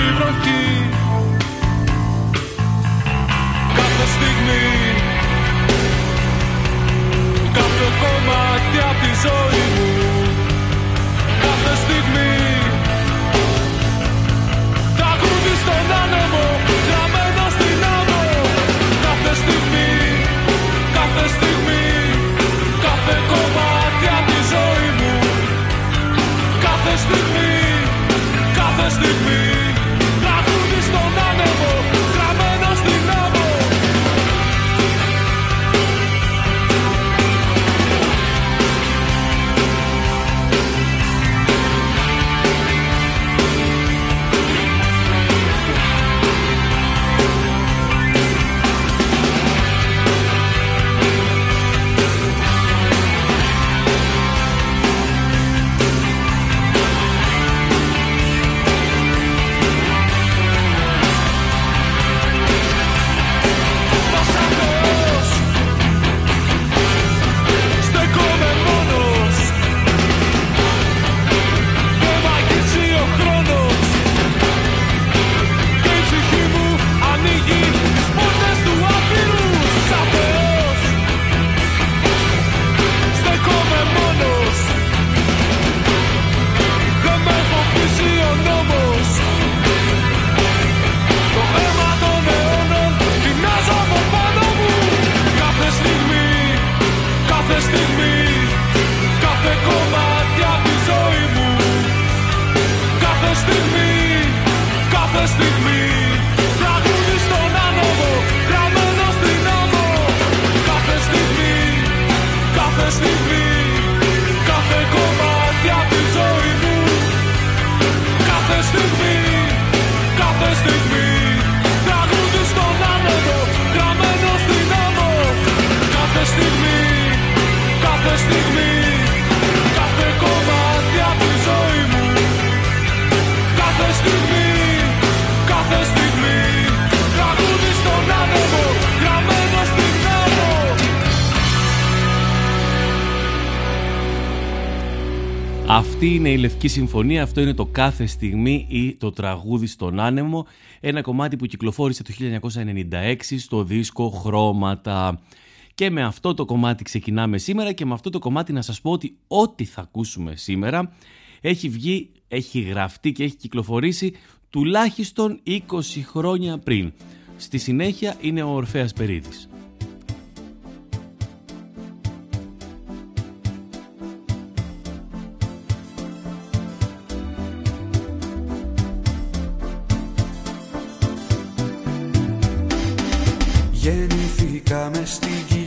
libros Αυτή είναι η Λευκή Συμφωνία, αυτό είναι το κάθε στιγμή ή το τραγούδι στον άνεμο, ένα κομμάτι που κυκλοφόρησε το 1996 στο δίσκο Χρώματα. Και με αυτό το κομμάτι ξεκινάμε σήμερα και με αυτό το κομμάτι να σας πω ότι ό,τι θα ακούσουμε σήμερα έχει βγει, έχει γραφτεί και έχει κυκλοφορήσει τουλάχιστον 20 χρόνια πριν. Στη συνέχεια είναι ο Ορφέας Περίδης. Γεννηθήκαμε στην κοιλιά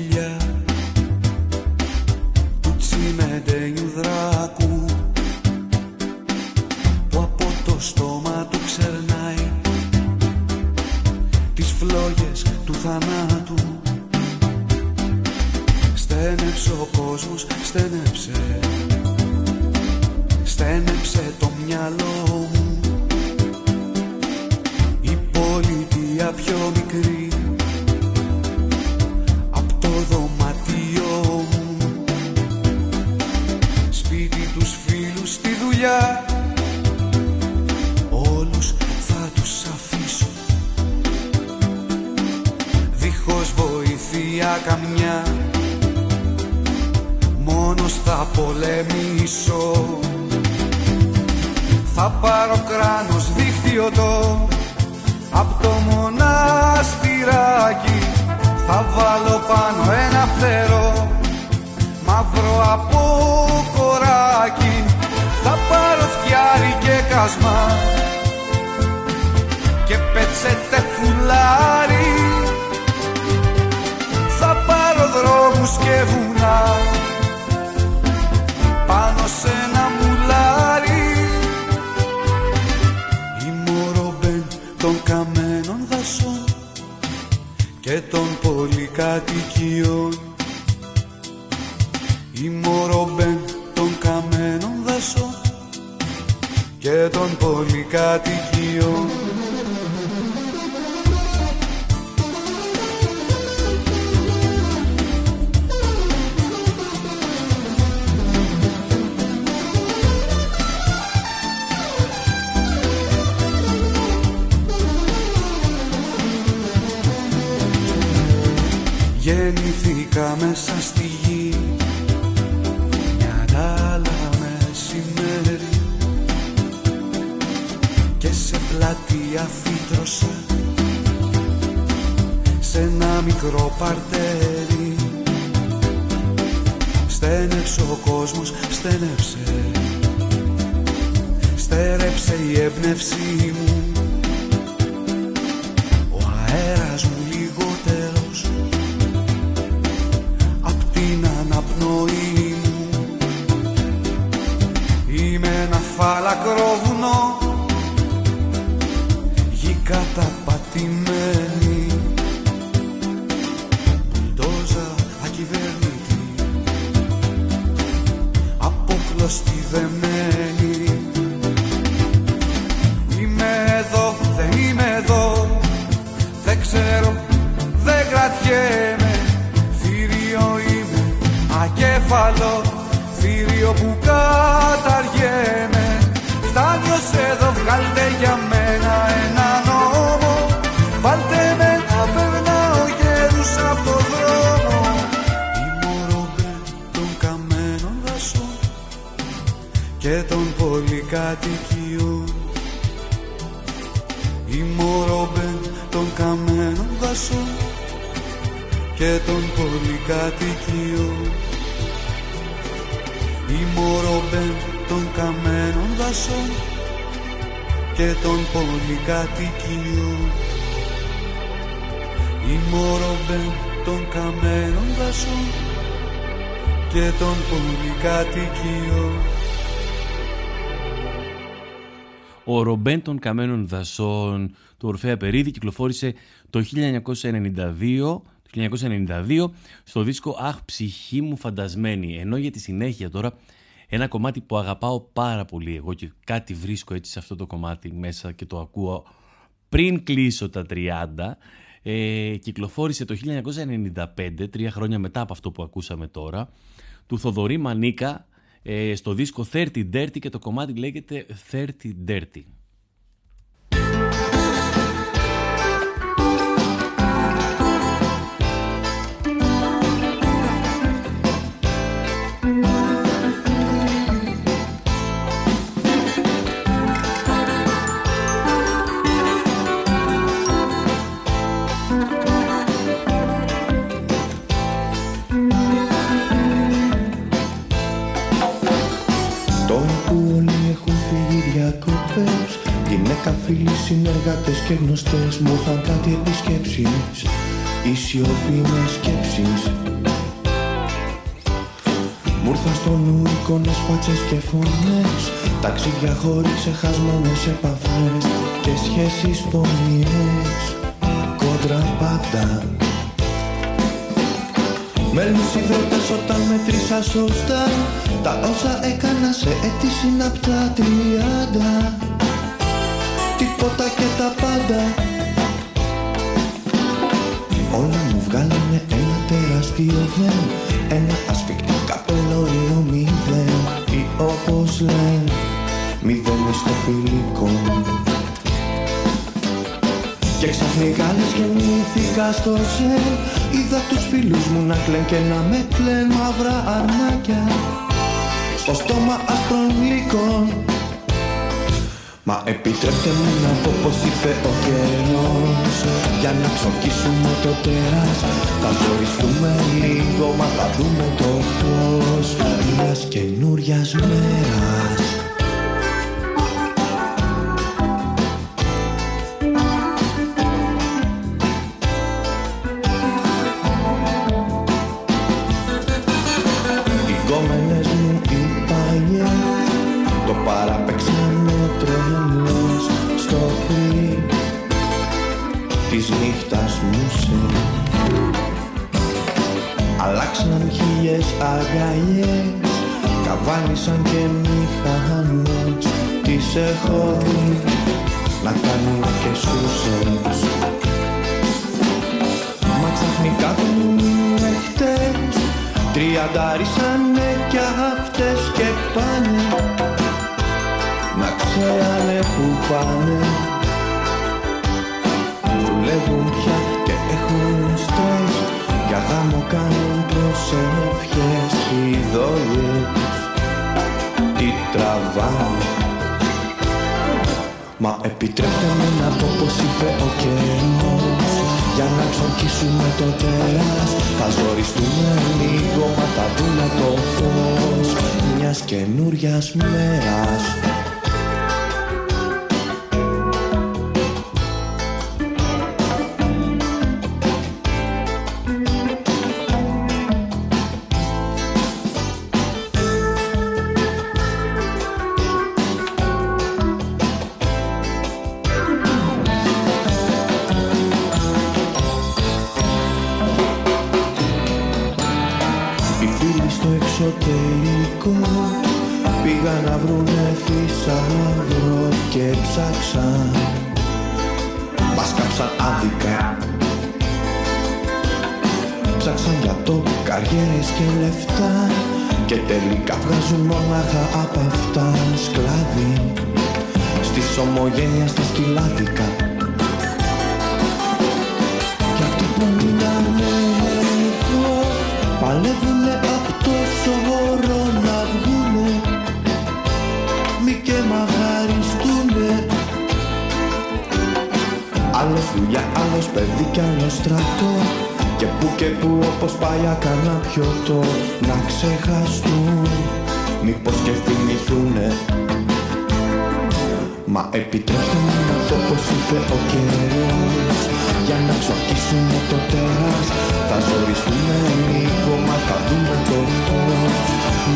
και των πολυκατοικιών Γεννηθήκα μέσα στη και των πολυκατοικιών η μορομπέν των καμένων δασών και των πολυκατοικιών η μορομπέν των καμένων δασών και των πολυκατοικιών η μορομπέν των καμένων δασών και των πολυκατοικιών Ο Ρομπέν των Καμένων Δασών του Ορφέα Περίδη κυκλοφόρησε το 1992, το 1992 στο δίσκο «Αχ ψυχή μου φαντασμένη». Ενώ για τη συνέχεια τώρα ένα κομμάτι που αγαπάω πάρα πολύ εγώ και κάτι βρίσκω έτσι σε αυτό το κομμάτι μέσα και το ακούω πριν κλείσω τα 30 ε, κυκλοφόρησε το 1995, τρία χρόνια μετά από αυτό που ακούσαμε τώρα, του Θοδωρή Μανίκα ε, στο δίσκο 30 Dirty και το κομμάτι λέγεται 30 Dirty. Φίλοι, συνεργάτες και γνωστές Μου ήρθαν κάτι επισκέψεις Οι σιωπή με σκέψεις. Μου ήρθαν στο νου εικόνες, φάτσες και φωνές Ταξίδια χωρίς ξεχασμένες επαφές Και σχέσεις πονιές Κόντρα πάντα. Μένουν υδρότες όταν μετρήσα σωστά Τα όσα έκανα σε έτη συναπτά τριάντα Τίποτα και τα πάντα. Όλα μου βγάλανε ένα τεράστιο δεν Ένα ασφικτικό καπελόριο μηδέν. Ή όπως λένε μηδέν στο φιλικό και ξαφνικά λες γεννήθηκα στο ζεν Είδα τους φίλους μου να κλαίν και να με κλαίν μαύρα αρνάκια Στο στόμα άσπρων γλυκών Μα επιτρέψτε μου να πω πως ήρθε ο καιρός. Για να ξορκίσουμε το τέρας Θα ζοριστούμε λίγο μα θα δούμε το φως Μιας καινούριας μέρας έχω δει. Να κάνουν και σούσες Μα ξαφνικά δεν είναι χτες Τριαντάρίσανε κι αυτές και πάνε. Να ξέρανε που πάνε. Δουλεύουν πια και έχουν στρες. Για γάμο κάνουν προσευχές Οι δόλιες τι τραβάνε Μα επιτρέψτε μου να πω πως ήρθε ο καιρός Για να ξορκίσουμε το τέρας Θα ζοριστούμε λίγο μα θα δούμε το φως Μιας καινούριας μέρας Μα επιτρέψτε μου να το πως είπε ο καιρός. Για να ξορκίσουμε το τέρας. Θα ζοριστούμε λίγο μα θα δούμε το φως.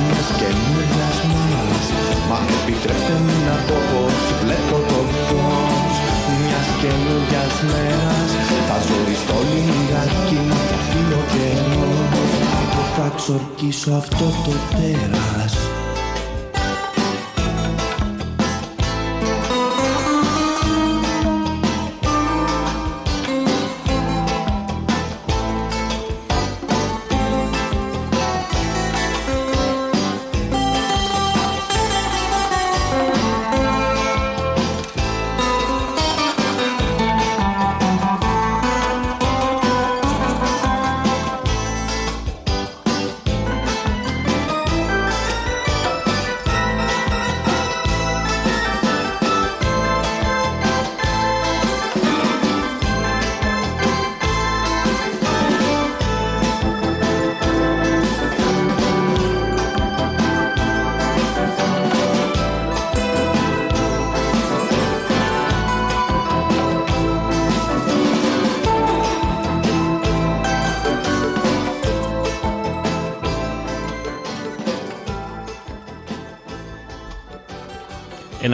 Μιας καινούριας μέρας Μα επιτρέψτε μου να το πως βλέπω το φως. Μιας καινούριας μέρας Θα ζοριστώ λιγάκι μα θα φύγει ο καιρός Θα ξορκίσω αυτό το τέρας.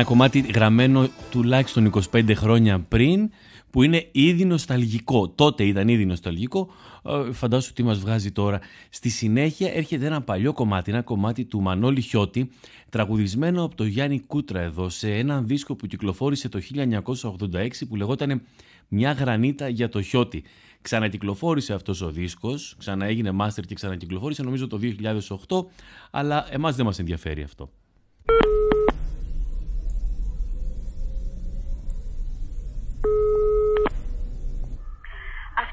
Ένα κομμάτι γραμμένο τουλάχιστον 25 χρόνια πριν που είναι ήδη νοσταλγικό. Τότε ήταν ήδη νοσταλγικό. Ε, φαντάσου τι μας βγάζει τώρα. Στη συνέχεια έρχεται ένα παλιό κομμάτι, ένα κομμάτι του Μανώλη Χιώτη, τραγουδισμένο από το Γιάννη Κούτρα εδώ, σε έναν δίσκο που κυκλοφόρησε το 1986 που λεγόταν «Μια γρανίτα για το Χιώτη». Ξανακυκλοφόρησε αυτός ο δίσκος, ξαναέγινε μάστερ και ξανακυκλοφόρησε νομίζω το 2008, αλλά εμάς δεν μας ενδιαφέρει αυτό.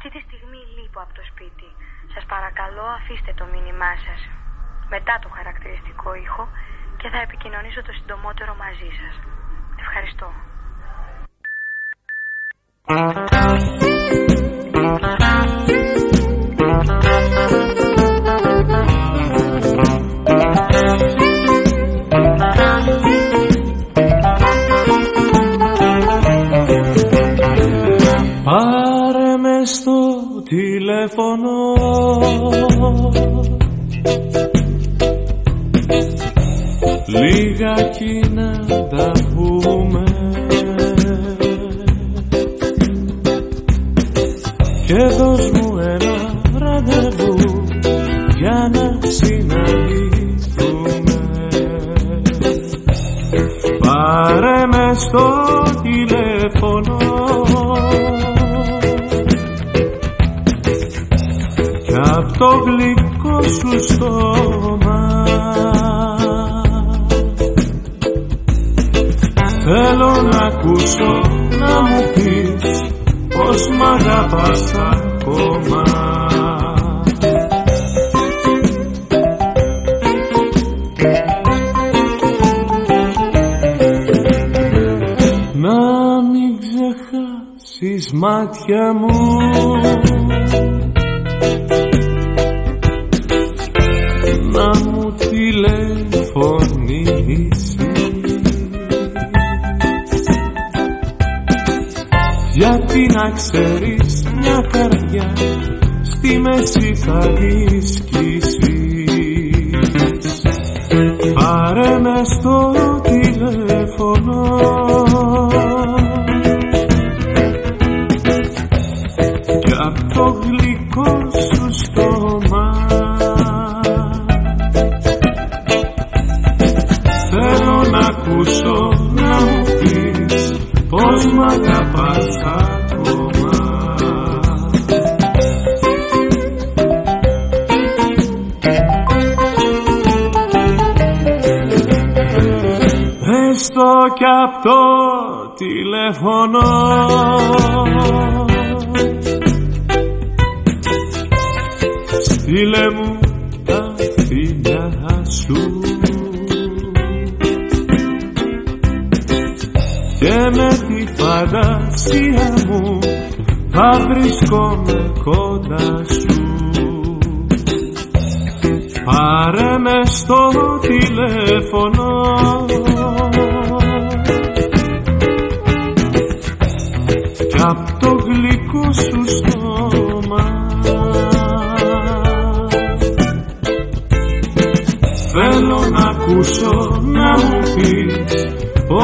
Αυτή τη στιγμή λείπω από το σπίτι. Σας παρακαλώ αφήστε το μήνυμά σας μετά το χαρακτηριστικό ήχο και θα επικοινωνήσω το συντομότερο μαζί σας. Ευχαριστώ. Λίγα να τα πούμε Και δώσ' μου ένα ραντεβού για να συναντηθούμε. Πάρε με στο τηλέφωνο το γλυκό σου στόμα Θέλω να ακούσω να μου πεις πως μ' αγαπάς ακόμα. Να μην ξεχάσεις μάτια μου να ξέρεις μια καρδιά στη μέση θα τη σκίσεις Πάρε μες στο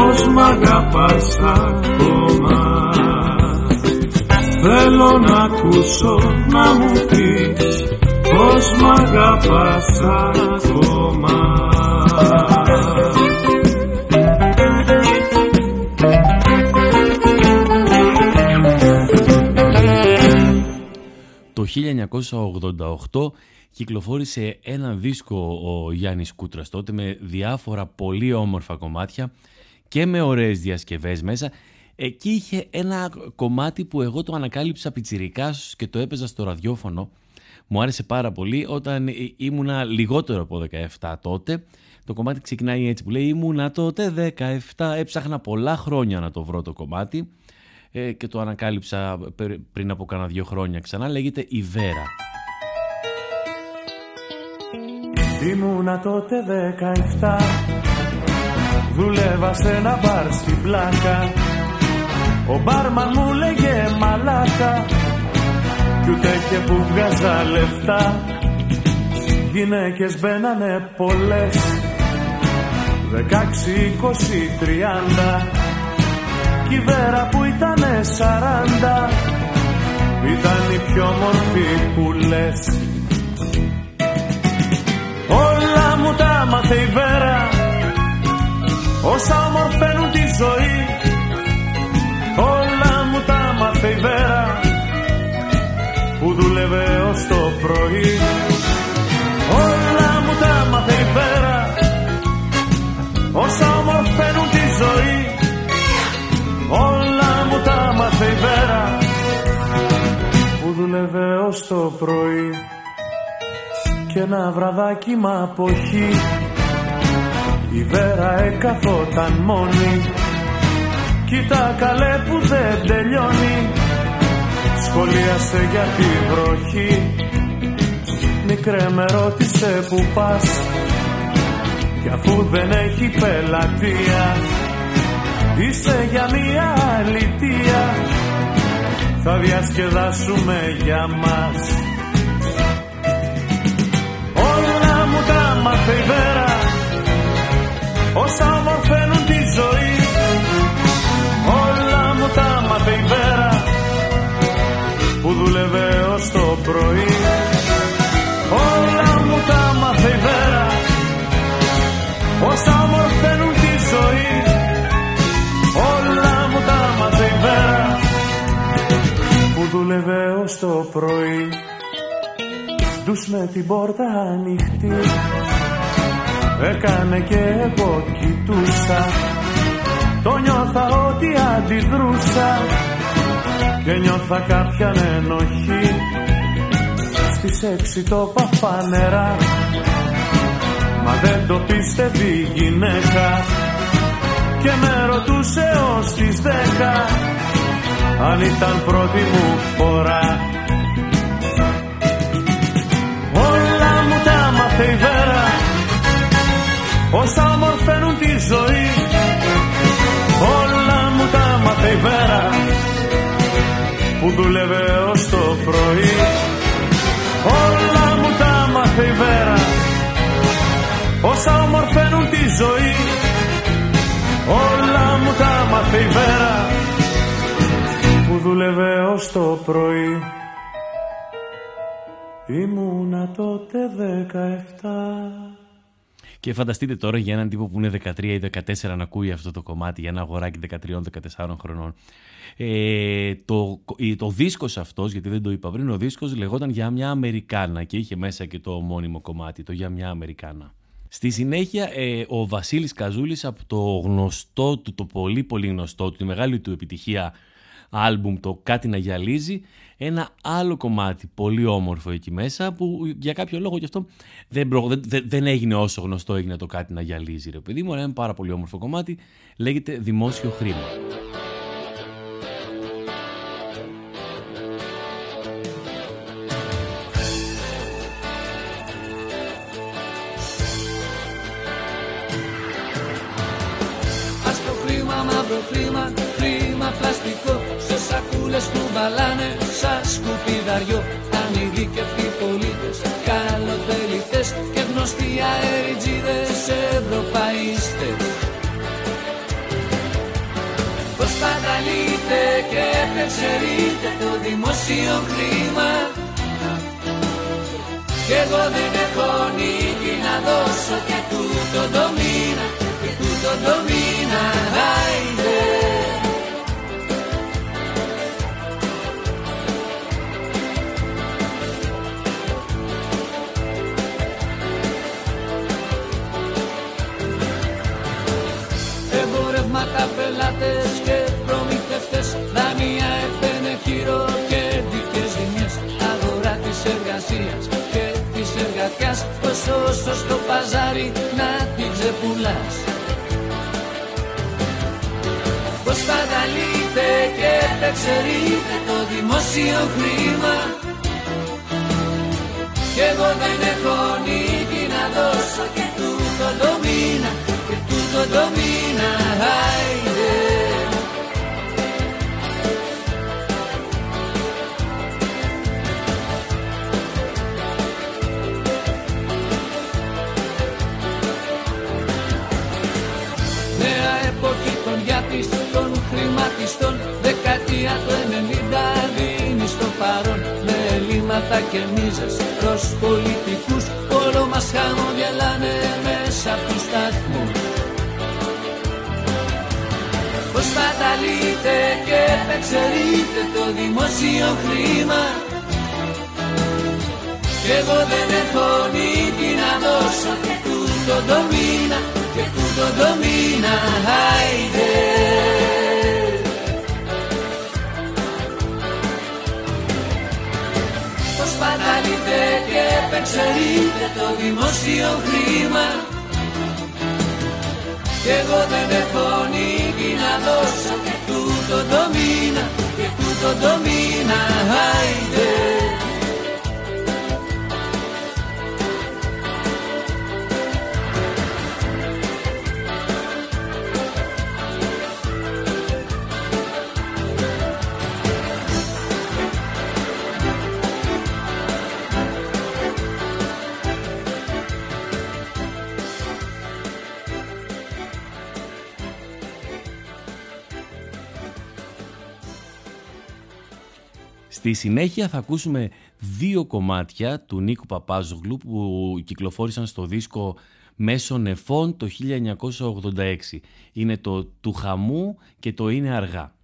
πως μ' αγαπάς ακόμα; Θέλω να ακούσω να μου πεις πως μ' αγαπάς ακόμα; Το 1988 κυκλοφόρησε ένα δίσκο ο Γιάννης Κούτρας τότε με διάφορα πολύ όμορφα κομμάτια και με ωραίες διασκευές μέσα. Εκεί είχε ένα κομμάτι που εγώ το ανακάλυψα πιτσιρικάς και το έπαιζα στο ραδιόφωνο. Μου άρεσε πάρα πολύ όταν ήμουνα λιγότερο από 17 τότε. Το κομμάτι ξεκινάει έτσι που λέει ήμουνα τότε 17, έψαχνα πολλά χρόνια να το βρω το κομμάτι ε, και το ανακάλυψα πριν από κάνα δύο χρόνια ξανά, λέγεται «Η Βέρα». Ήμουνα τότε δεκαεφτά Δούλευα σε ένα μπαρ στην πλάκα. Ο μπάρμαν μου λέγε μαλάκα. Κι ούτε και που βγάζα λεφτά. Γυναίκες μπαίνανε πολλές. Δεκάξι, είκοσι, τριάντα. Κι η Βέρα που ήτανε σαράντα. Ήταν η πιο μορφή που λες. Όλα μου τα μάθε η Βέρα Όσα ομορφαίνουν τη ζωή Όλα μου τα μάθε η Βέρα Που δούλευε ως το πρωί. Όλα μου τα μάθε η Βέρα Όσα ομορφαίνουν τη ζωή Όλα μου τα μάθε η Βέρα Που δούλευε ως το πρωί. Και ένα βραδάκι μ' αποχή η Βέρα εκαθόταν μόνη. Κοίτα καλέ που δεν τελειώνει. Σχολίασε για τη βροχή. Μικρέ με ρώτησε που πας. Κι αφού δεν έχει πελατεία Είσαι για μια αλητία Θα διασκεδάσουμε για μας. Όλα μου τα μάθε η Βέρα όσα ομορφαίνουν τη ζωή όλα μου τα μάθε η Βέρα που δούλευε ως το πρωί. Όλα μου τα μάθε η Βέρα όσα ομορφαίνουν τη ζωή όλα μου τα μάθε η Βέρα που δούλευε ως το πρωί. Τους με την πόρτα ανοιχτή Έκανε και εγώ κοιτούσα. Το νιώθα ότι αντιδρούσα. Και νιώθα κάποια ενοχή. Στις έξι το παφανερά Μα δεν το πίστευε η γυναίκα. Και με ρωτούσε ως τις δέκα. Αν ήταν πρώτη μου φορά. Όλα μου τα μάθε η Βέρα όσα ομορφαίνουν τη ζωή όλα μου τα μάθε η Βέρα που δούλευε ως το πρωί. Όλα μου τα μάθε η Βέρα όσα ομορφαίνουν τη ζωή όλα μου τα μάθε η Βέρα που δούλευε ως το πρωί. Ήμουνα τότε δεκαεφτά και φανταστείτε τώρα για έναν τύπο που είναι 13 ή 14 να ακούει αυτό το κομμάτι, για ένα αγοράκι 13-14 χρονών. Ε, το, το δίσκος αυτός, γιατί δεν το είπα πριν, ο δίσκος λεγόταν «Για μια Αμερικάνα» και είχε μέσα και το μόνιμο κομμάτι, το «Για μια Αμερικάνα». Στη συνέχεια ε, ο Βασίλης Καζούλης από το γνωστό του, το πολύ πολύ γνωστό του, τη μεγάλη του επιτυχία άλμπουμ το «Κάτι να γυαλίζει» ένα άλλο κομμάτι πολύ όμορφο εκεί μέσα που για κάποιο λόγο και αυτό δεν, δεν, δεν έγινε όσο γνωστό έγινε το «Κάτι να γυαλίζει» ρε παιδί μου, ένα πάρα πολύ όμορφο κομμάτι λέγεται «Δημόσιο χρήμα». Όλες που μπαλάνε σαν σκουπιδαριό. Ανειδίκευτοι πολίτες, καλοθελητές Και γνωστοί αεριτζίδες ευρωπαϊστές. Πως παταλείτε και επεξερείτε το δημόσιο χρήμα Κι εγώ δεν έχω νίκη να δώσω και τούτο το μήνα Και τούτο το μήνα, παζάρι να την ξεπουλάς. Πως παγαλείτε και επεξερείτε το δημόσιο χρήμα. Κι εγώ δεν έχω νίκη να δώσω και τούτο το μήνα Και τούτο το μήνα εποχή χρηματιστών Δεκαετία του 90 δίνεις στο παρόν Με ελλείμματα και μίζες. Προς πολιτικούς Όλο μας χαμογελάνε μέσα από τους σταθμούς. Πως παταλείτε και επεξερείτε το δημόσιο χρήμα; Κι εγώ δεν έχω νίκη να δώσω και τούτο το μήνα και τούτο το μήνα άιντε Πως παταλείτε και επεξερείτε το δημόσιο χρήμα. Κι εγώ δεν έχω νίκη να δώσω και τούτο το μήνα και τούτο το μήνα Στη συνέχεια θα ακούσουμε δύο κομμάτια του Νίκου Παπάζογλου που κυκλοφόρησαν στο δίσκο Μέσω Νεφών το 1986. Είναι το «Του χαμού» και το «Είναι αργά».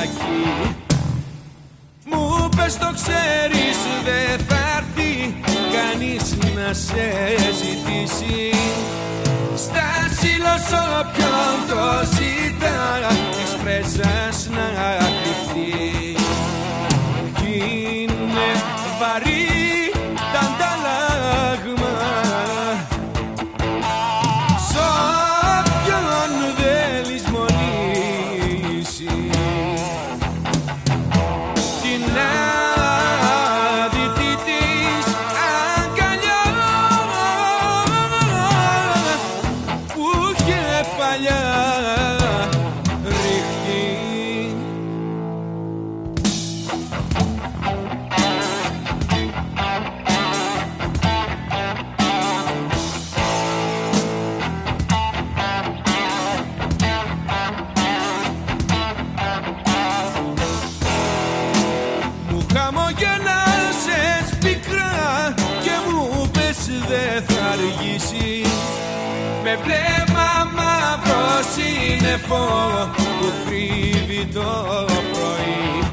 Φυλακή Μου πες το ξέρεις δεν θα έρθει κανείς να σε ζητήσει. Στα σύλλος όποιον το ζητά της πρέσας να κρυφτεί σύννεφο που κρύβει το πρωί.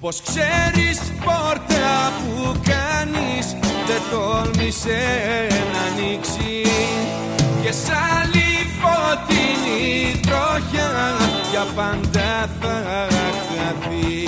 Πως ξέρεις πόρτα που κάνεις δεν τόλμησε να ανοίξει. Και σ' άλλη φωτεινή τροχιά για πάντα θα χαθεί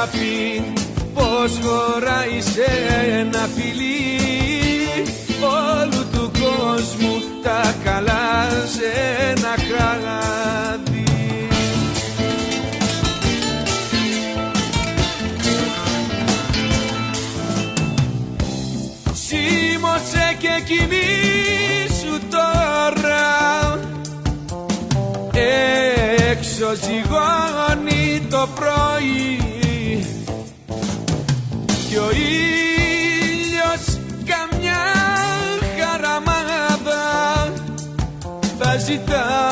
αγάπη πως χωράει σε ένα φιλί. Όλου του κόσμου τα καλά σε ένα κράδι Σίμωσε και κοιμήσου τώρα. Έξω ζυγώνει το πρωί και ο ήλιος καμιά χαραμάδα θα ζητάει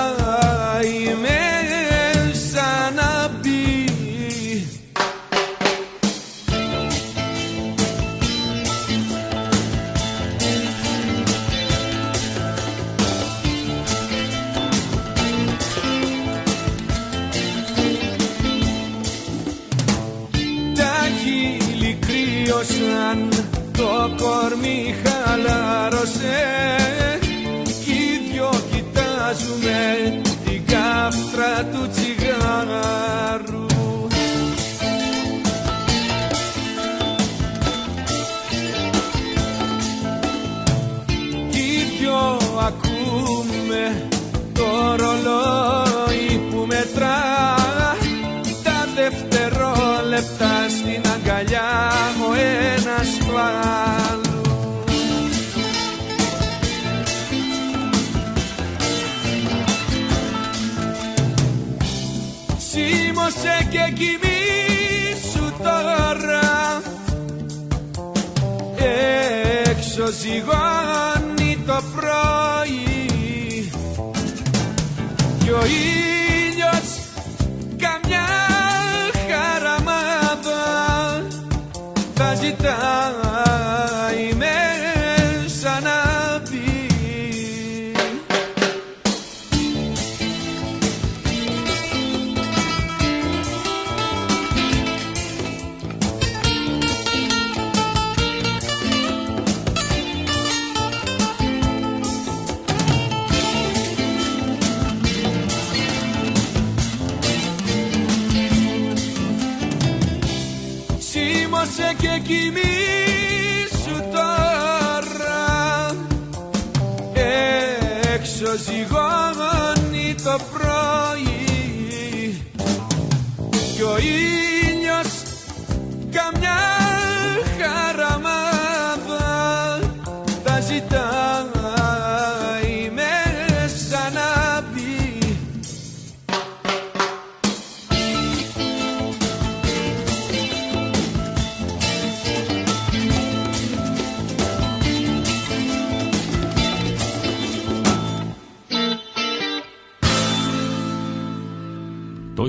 και κοιμήσου τώρα. Έξω ζυγώνει το πρωί. Κι ο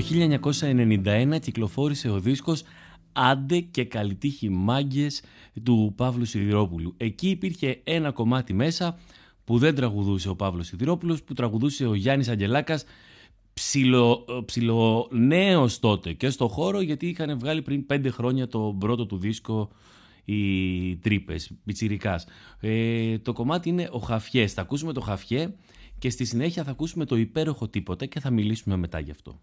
1991 κυκλοφόρησε ο δίσκος «Άντε και καλλιτύχοι μάγκες» του Παύλου Σιδηρόπουλου. Εκεί υπήρχε ένα κομμάτι μέσα που δεν τραγουδούσε ο Παύλος Σιδηρόπουλος, που τραγουδούσε ο Γιάννης Αγγελάκας, ψιλο, ψιλονέος τότε και στο χώρο, γιατί είχαν βγάλει πριν πέντε χρόνια το πρώτο του δίσκο οι τρύπες, πιτσιρικάς. Ε, το κομμάτι είναι ο Χαφιές. Θα ακούσουμε το Χαφιέ και στη συνέχεια θα ακούσουμε το υπέροχο τίποτα και θα μιλήσουμε μετά γι' αυτό.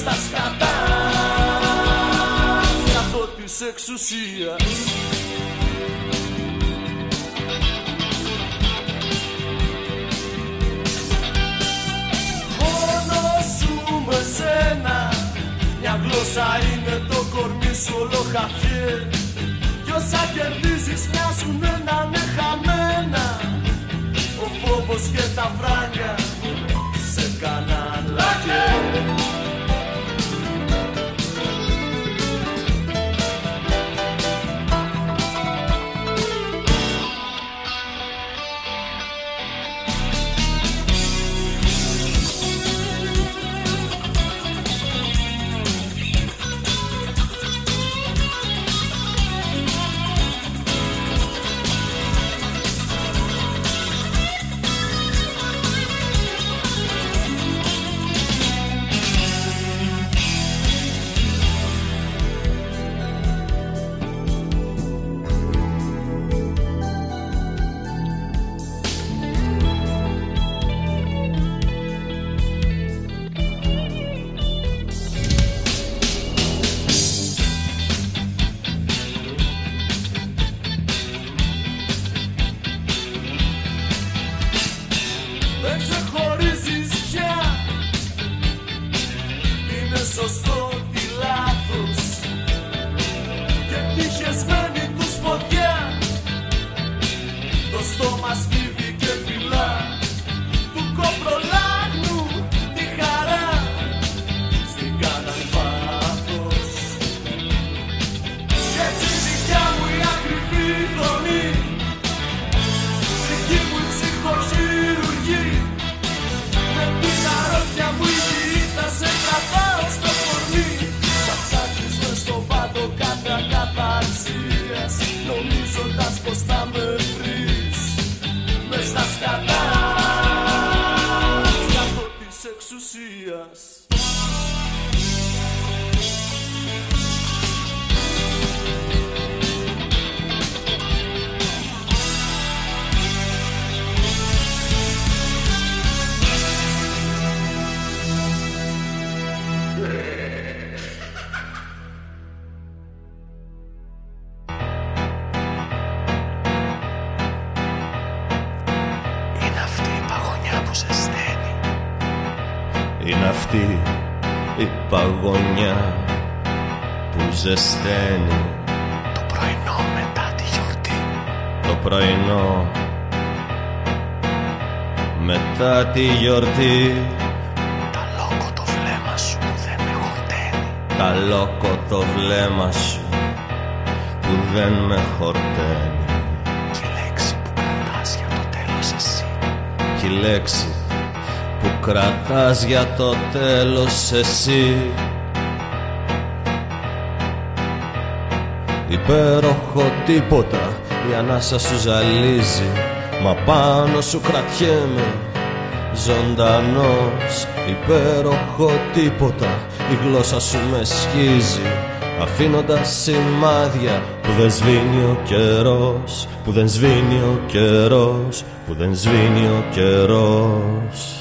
Στα σκατά. Αυτό της εξουσίας. Μόνο σου με σένα Μια γλώσσα είναι το κορμί σου όλο χαφιέ. Κι όσα κερδίζεις μοιάζουν να είναι χαμένα. Ο φόβος και τα φράγκα σε κάναν γιορτή. Τα λόγω το βλέμμα σου που δεν με χορταίνει. Τα λόκο το βλέμμα σου που δεν με χορταίνει. Και η λέξη που κρατάς για το τέλος εσύ. Κι η λέξη που κρατάς για το τέλος εσύ. Υπέροχο τίποτα η ανάσα σου ζαλίζει Μα πάνω σου κρατιέμαι ζωντανός Υπέροχο τίποτα. Η γλώσσα σου με σχίζει Αφήνοντας σημάδια που δεν σβήνει ο καιρός Που δεν σβήνει ο καιρός Που δεν σβήνει ο καιρός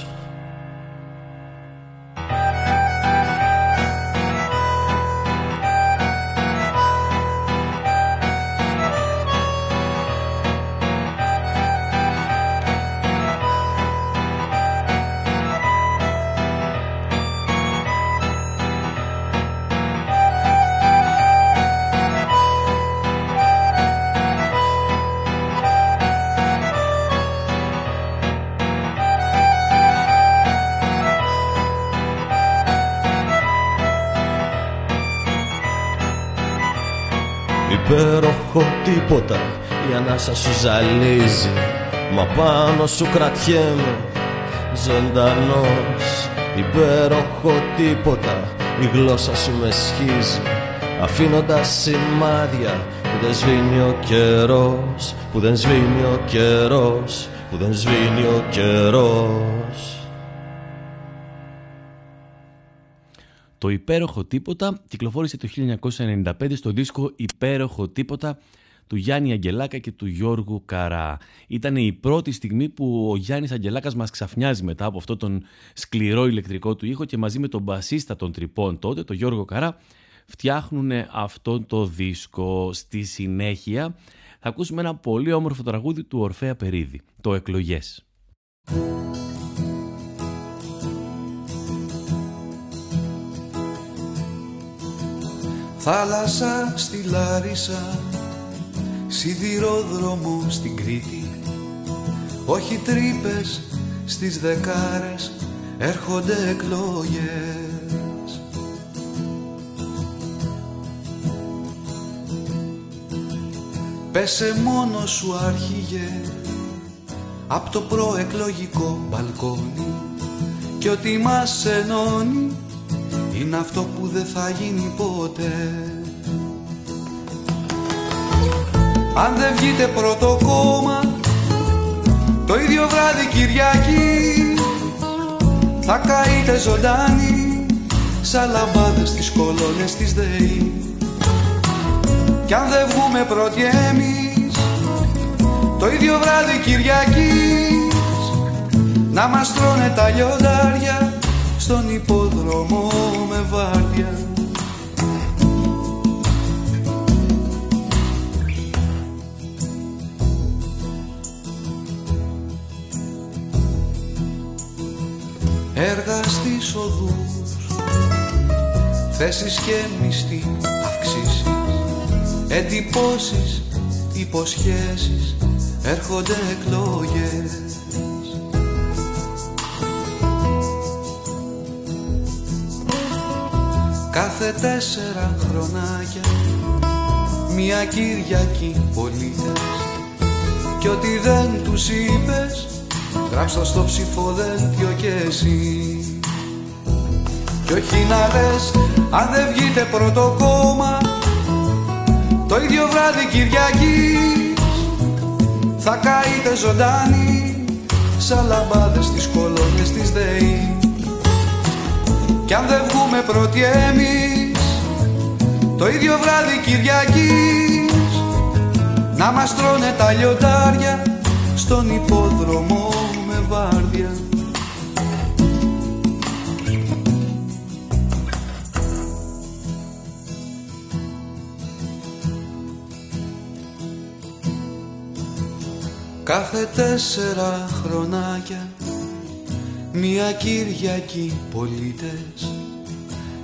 τίποτα. Η ανάσα σου ζαλίζει Μα πάνω σου κρατιέμαι. Ζωντανός Υπέροχο τίποτα. Η γλώσσα σου με σχίζει Αφήνοντας σημάδια Που δεν σβήνει ο καιρός Που δεν σβήνει ο καιρός Που δεν σβήνει ο καιρός. Το υπέροχο τίποτα κυκλοφόρησε το 1995 στο δίσκο «Υπέροχο τίποτα» του Γιάννη Αγγελάκα και του Γιώργου Καρά. Ήταν η πρώτη στιγμή που ο Γιάννης Αγγελάκας μας ξαφνιάζει μετά από αυτό τον σκληρό ηλεκτρικό του ήχο και μαζί με τον μπασίστα των τρυπών τότε, τον Γιώργο Καρά, φτιάχνουν αυτό το δίσκο. Στη συνέχεια θα ακούσουμε ένα πολύ όμορφο τραγούδι του Ορφέα Περίδη, το «Εκλογές». Θάλασσα στη Λάρισα Σιδηρόδρομο στην Κρήτη. Όχι τρύπες στις δεκάρες Έρχονται εκλογές. Πέσε μόνο σου άρχιγε Απ' το προεκλογικό μπαλκόνι. Και ότι μας ενώνει είναι αυτό που δεν θα γίνει ποτέ Αν δεν βγείτε πρώτο κόμμα το ίδιο βράδυ Κυριακή θα καείτε ζωντάνοι σαν λαμπάδες στις κολόνες της ΔΕΗ. Κι αν δεν βγούμε πρώτοι εμείς το ίδιο βράδυ Κυριακής να μας τρώνε τα λιοντάρια στον υπόδρομο με βάρδια Έργα στις οδούς Θέσεις και μισθή αυξήσεις. Εντυπώσεις, υποσχέσεις. Έρχονται εκλογές. Κάθε τέσσερα χρονάκια Μια Κυριακή πολίτες. Κι ό,τι δεν τους είπες Γράψτε στο ψηφοδέλτιο κι εσύ Κι όχι να λες αν δεν βγείτε πρώτο κόμμα. Το ίδιο βράδυ Κυριακής Θα καείτε ζωντάνοι Σαν λαμπάδες στις κολόνες της ΔΕΗ. Κι αν δεν βγούμε πρώτοι εμείς Το ίδιο βράδυ Κυριακής Να μας τρώνε τα λιοντάρια Στον υπόδρομο Κάθε τέσσερα χρονάκια μια Κυριακή πολίτες.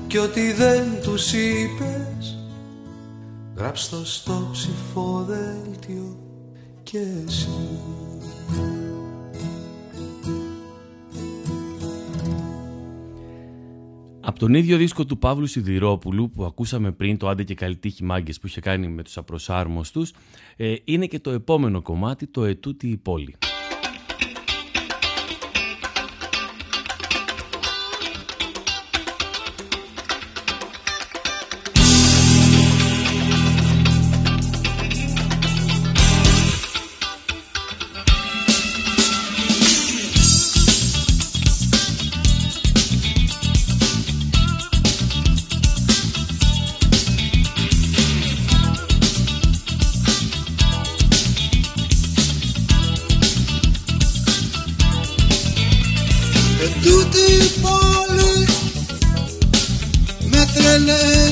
Κι ό,τι δεν τους είπες γράψτε στο ψηφοδέλτιο και εσύ Από τον ίδιο δίσκο του Παύλου Σιδηρόπουλου που ακούσαμε πριν το «Άντε και καλή τύχη μάγκες» που είχε κάνει με τους απροσάρμοστους ε, είναι και το επόμενο κομμάτι, το «Ετούτη η πόλη». Σου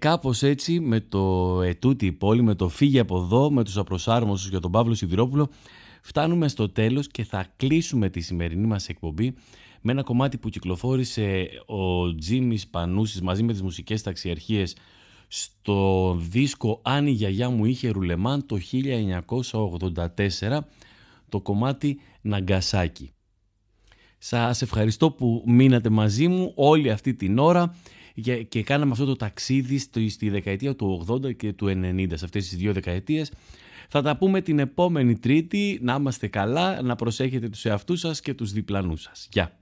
κάπως έτσι με το ετούτη η πόλη, με το φύγει από εδώ, με τους απροσάρμοσους για τον Παύλο Σιδηρόπουλο, φτάνουμε στο τέλος και θα κλείσουμε τη σημερινή μας εκπομπή με ένα κομμάτι που κυκλοφόρησε ο Τζίμις Πανούσης μαζί με τις μουσικές ταξιαρχίες στο δίσκο «Αν η γιαγιά μου είχε ρουλεμάν» το 1984, το κομμάτι «Ναγκασάκι». Σας ευχαριστώ που μείνατε μαζί μου όλη αυτή την ώρα και κάναμε αυτό το ταξίδι στη δεκαετία του 80 και του 90, σε αυτές τις δύο δεκαετίες. Θα τα πούμε την επόμενη Τρίτη. Να είμαστε καλά, να προσέχετε τους εαυτούς σας και τους διπλανούς σας. Γεια!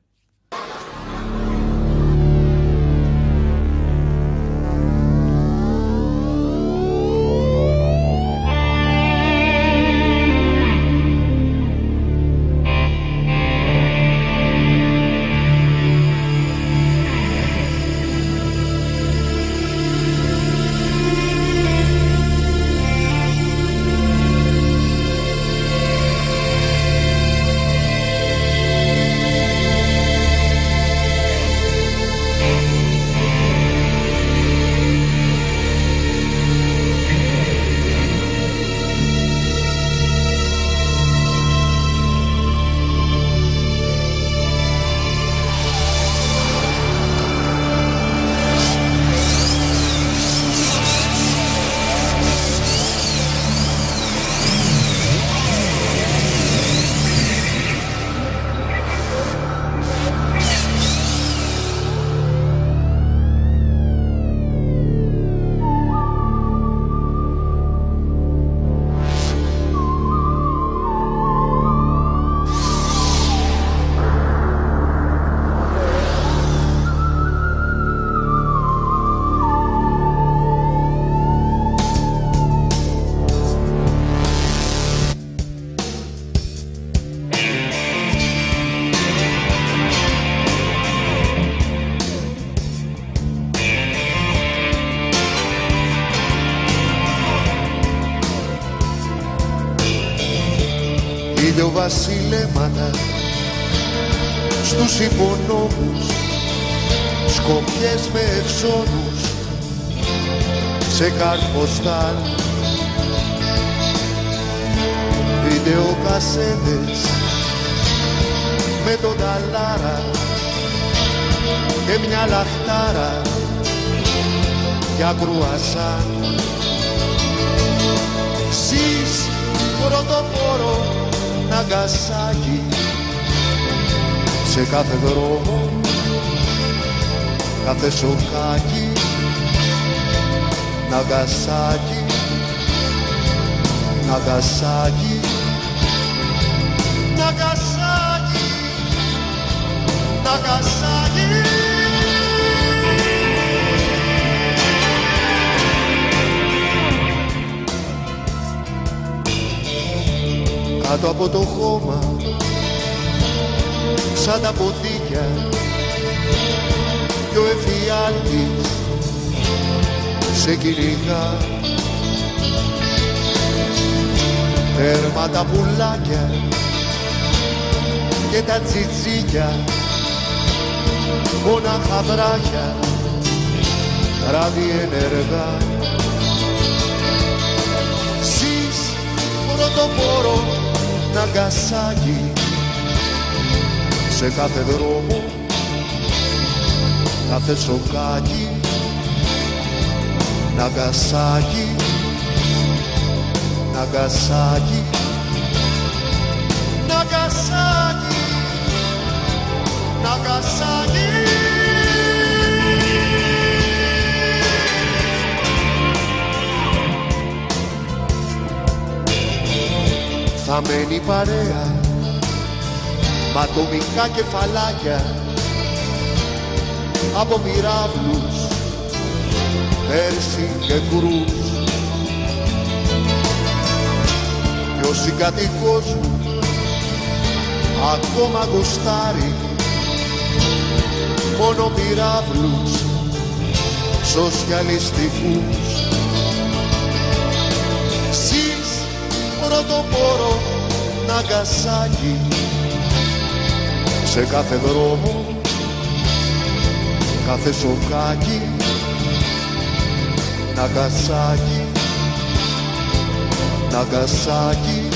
Κάθε σοκάκι Ναγκασάκι Ναγκασάκι Ναγκασάκι Ναγκασάκι κάτω από το χώμα σαν τα ποτίκια και ο εφιάλτης σε κυνηγά τέρμα τα πουλάκια και τα τσιτσίκια μόναχα βράχια ράβει ενεργά. Σεις πρωτοπόρο Ναγκασάκι σε κάθε δρόμο κάθε σοκάκι Ναγκασάκι Ναγκασάκι Ναγκασάκι Ναγκασάκι θα μένει παρέα με ατομικά κεφαλάκια από πυράβλους, πέρσι και κρούς κι ο συγκατοικός μου ακόμα γουστάρει μόνο πυράβλους σοσιαλιστικούς πρωτοπόρο Ναγκασάκι σε κάθε δρόμο κάθε σοκάκι Ναγκασάκι Ναγκασάκι